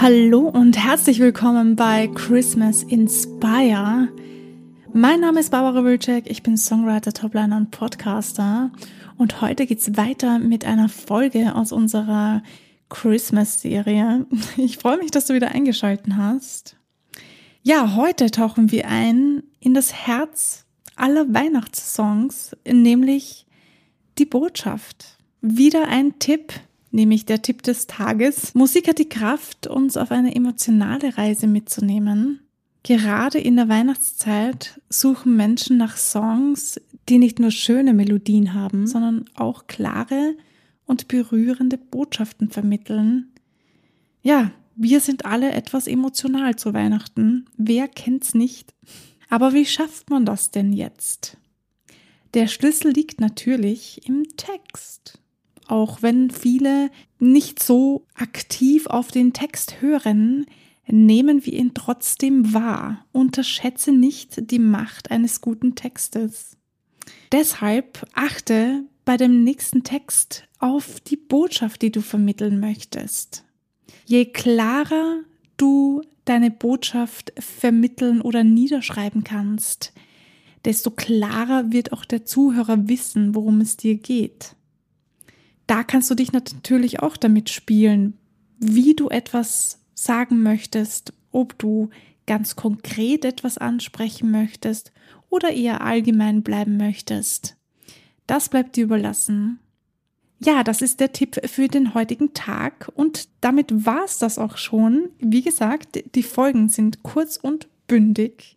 Hallo und herzlich willkommen bei Christmas Inspire. Mein Name ist Barbara Wilczek, ich bin Songwriter, Topliner und Podcaster und heute geht's weiter mit einer Folge aus unserer Christmas-Serie. Ich freue mich, dass du wieder eingeschalten hast. Ja, heute tauchen wir ein in das Herz aller Weihnachtssongs, nämlich die Botschaft. Wieder ein Tipp, nämlich der Tipp des Tages. Musik hat die Kraft, uns auf eine emotionale Reise mitzunehmen. Gerade in der Weihnachtszeit suchen Menschen nach Songs, die nicht nur schöne Melodien haben, sondern auch klare und berührende Botschaften vermitteln. Ja, wir sind alle etwas emotional zu Weihnachten. Wer kennt's nicht? Aber wie schafft man das denn jetzt? Der Schlüssel liegt natürlich im Text auch wenn viele nicht so aktiv auf den Text hören, nehmen wir ihn trotzdem wahr. Unterschätze nicht die Macht eines guten Textes. Deshalb achte bei dem nächsten Text auf die Botschaft, die du vermitteln möchtest. Je klarer du deine Botschaft vermitteln oder niederschreiben kannst, desto klarer wird auch der Zuhörer wissen, worum es dir geht da kannst du dich natürlich auch damit spielen, wie du etwas sagen möchtest, ob du ganz konkret etwas ansprechen möchtest oder eher allgemein bleiben möchtest. Das bleibt dir überlassen. Ja, das ist der Tipp für den heutigen Tag und damit war's das auch schon. Wie gesagt, die Folgen sind kurz und bündig.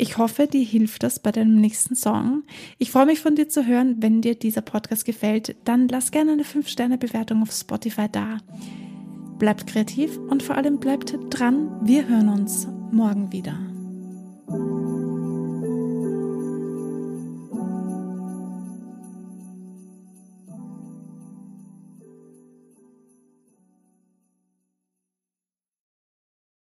Ich hoffe, dir hilft das bei deinem nächsten Song. Ich freue mich von dir zu hören. Wenn dir dieser Podcast gefällt, dann lass gerne eine 5-Sterne-Bewertung auf Spotify da. Bleibt kreativ und vor allem bleibt dran. Wir hören uns morgen wieder.